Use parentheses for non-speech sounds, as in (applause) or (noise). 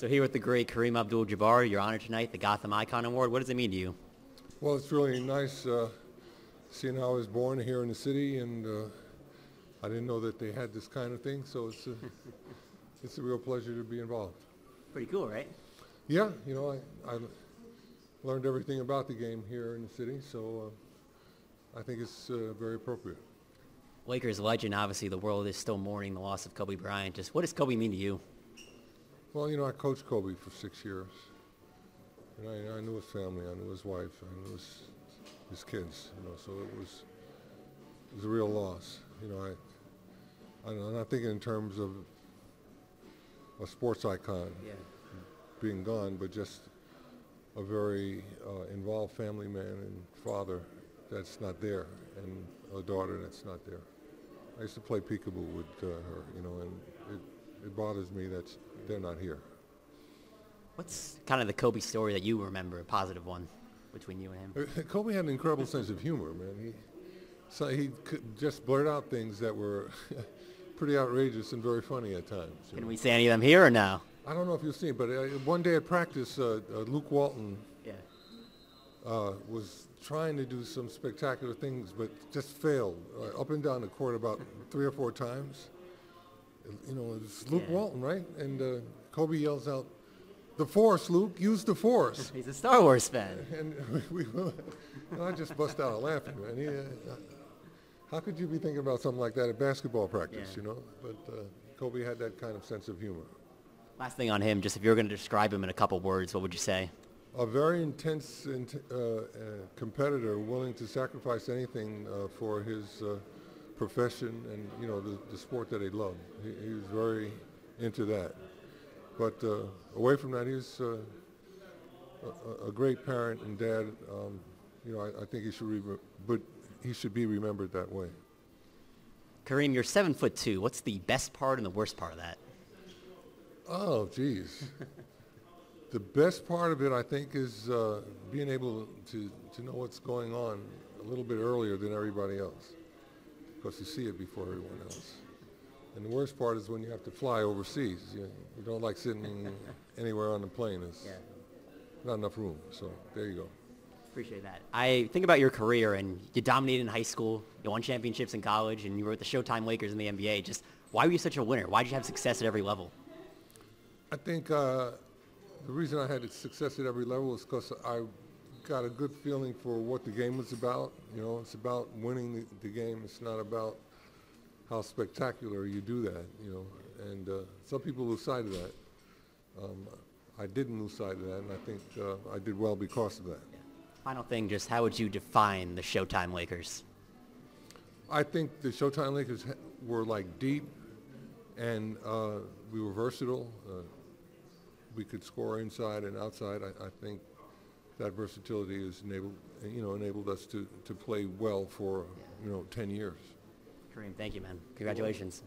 So here with the great Kareem Abdul-Jabbar, your honor tonight, the Gotham Icon Award. What does it mean to you? Well, it's really nice uh, seeing how I was born here in the city, and uh, I didn't know that they had this kind of thing, so it's a, (laughs) it's a real pleasure to be involved. Pretty cool, right? Yeah, you know, I, I learned everything about the game here in the city, so uh, I think it's uh, very appropriate. Lakers legend, obviously the world is still mourning the loss of Kobe Bryant. Just what does Kobe mean to you? Well, you know, I coached Kobe for six years. And I, I knew his family, I knew his wife, I knew his, his kids, you know, so it was, it was a real loss. You know, I, I'm not thinking in terms of a sports icon Yeah. being gone, but just a very uh, involved family man and father that's not there, and a daughter that's not there. I used to play peekaboo with uh, her, you know, and it, it bothers me that they're not here. What's kind of the Kobe story that you remember, a positive one, between you and him? Uh, Kobe had an incredible sense of humor, man. He, so he could just blurt out things that were (laughs) pretty outrageous and very funny at times. Can know. we see any of them here or no? I don't know if you've seen, but uh, one day at practice, uh, uh, Luke Walton Yeah. uh, was trying to do some spectacular things, but just failed uh, up and down the court about three or four times. You know, it's Luke Yeah. Walton, right? And uh, Kobe yells out, "The force, Luke! Use the force!" (laughs) He's a Star Wars fan. (laughs) and (laughs) we, we and I just bust out laughing, man. He, uh, how could you be thinking about something like that at basketball practice, Yeah. you know? But uh, Kobe had that kind of sense of humor. Last thing on him, just if you were going to describe him in a couple words, what would you say? A very intense int- uh, uh, competitor, willing to sacrifice anything uh, for his uh, profession and you know the, the sport that he loved. He, he was very into that. But uh, away from that, he was uh, a, a great parent and dad. Um, you know, I, I think he should, re- but he should be remembered that way. Kareem, you're seven foot two. What's the best part and the worst part of that? Oh, geez. the best part of it, I think, is uh, being able to, to know what's going on a little bit earlier than everybody else, because you see it before everyone else. And the worst part is when you have to fly overseas. You, you don't like sitting (laughs) anywhere on the plane. There's not enough room. So there you go. Appreciate that. I think about your career, and you dominated in high school, you won championships in college, and you were with the Showtime Lakers in the NBA. Just why were you such a winner? Why did you have success at every level? I think uh, the reason I had success at every level is because I got a good feeling for what the game was about. You know, it's about winning the, the game. It's not about how spectacular you do that. You know, and uh, some people lose sight of that. Um, I didn't lose sight of that, and I think uh, I did well because of that. Final thing, just how would you define the Showtime Lakers? I think the Showtime Lakers were like deep, and uh, we were versatile. Uh, we could score inside and outside. I, I think that versatility has enabled, you know, enabled us to, to play well for, you know, 10 years. Kareem, thank you, man. Congratulations.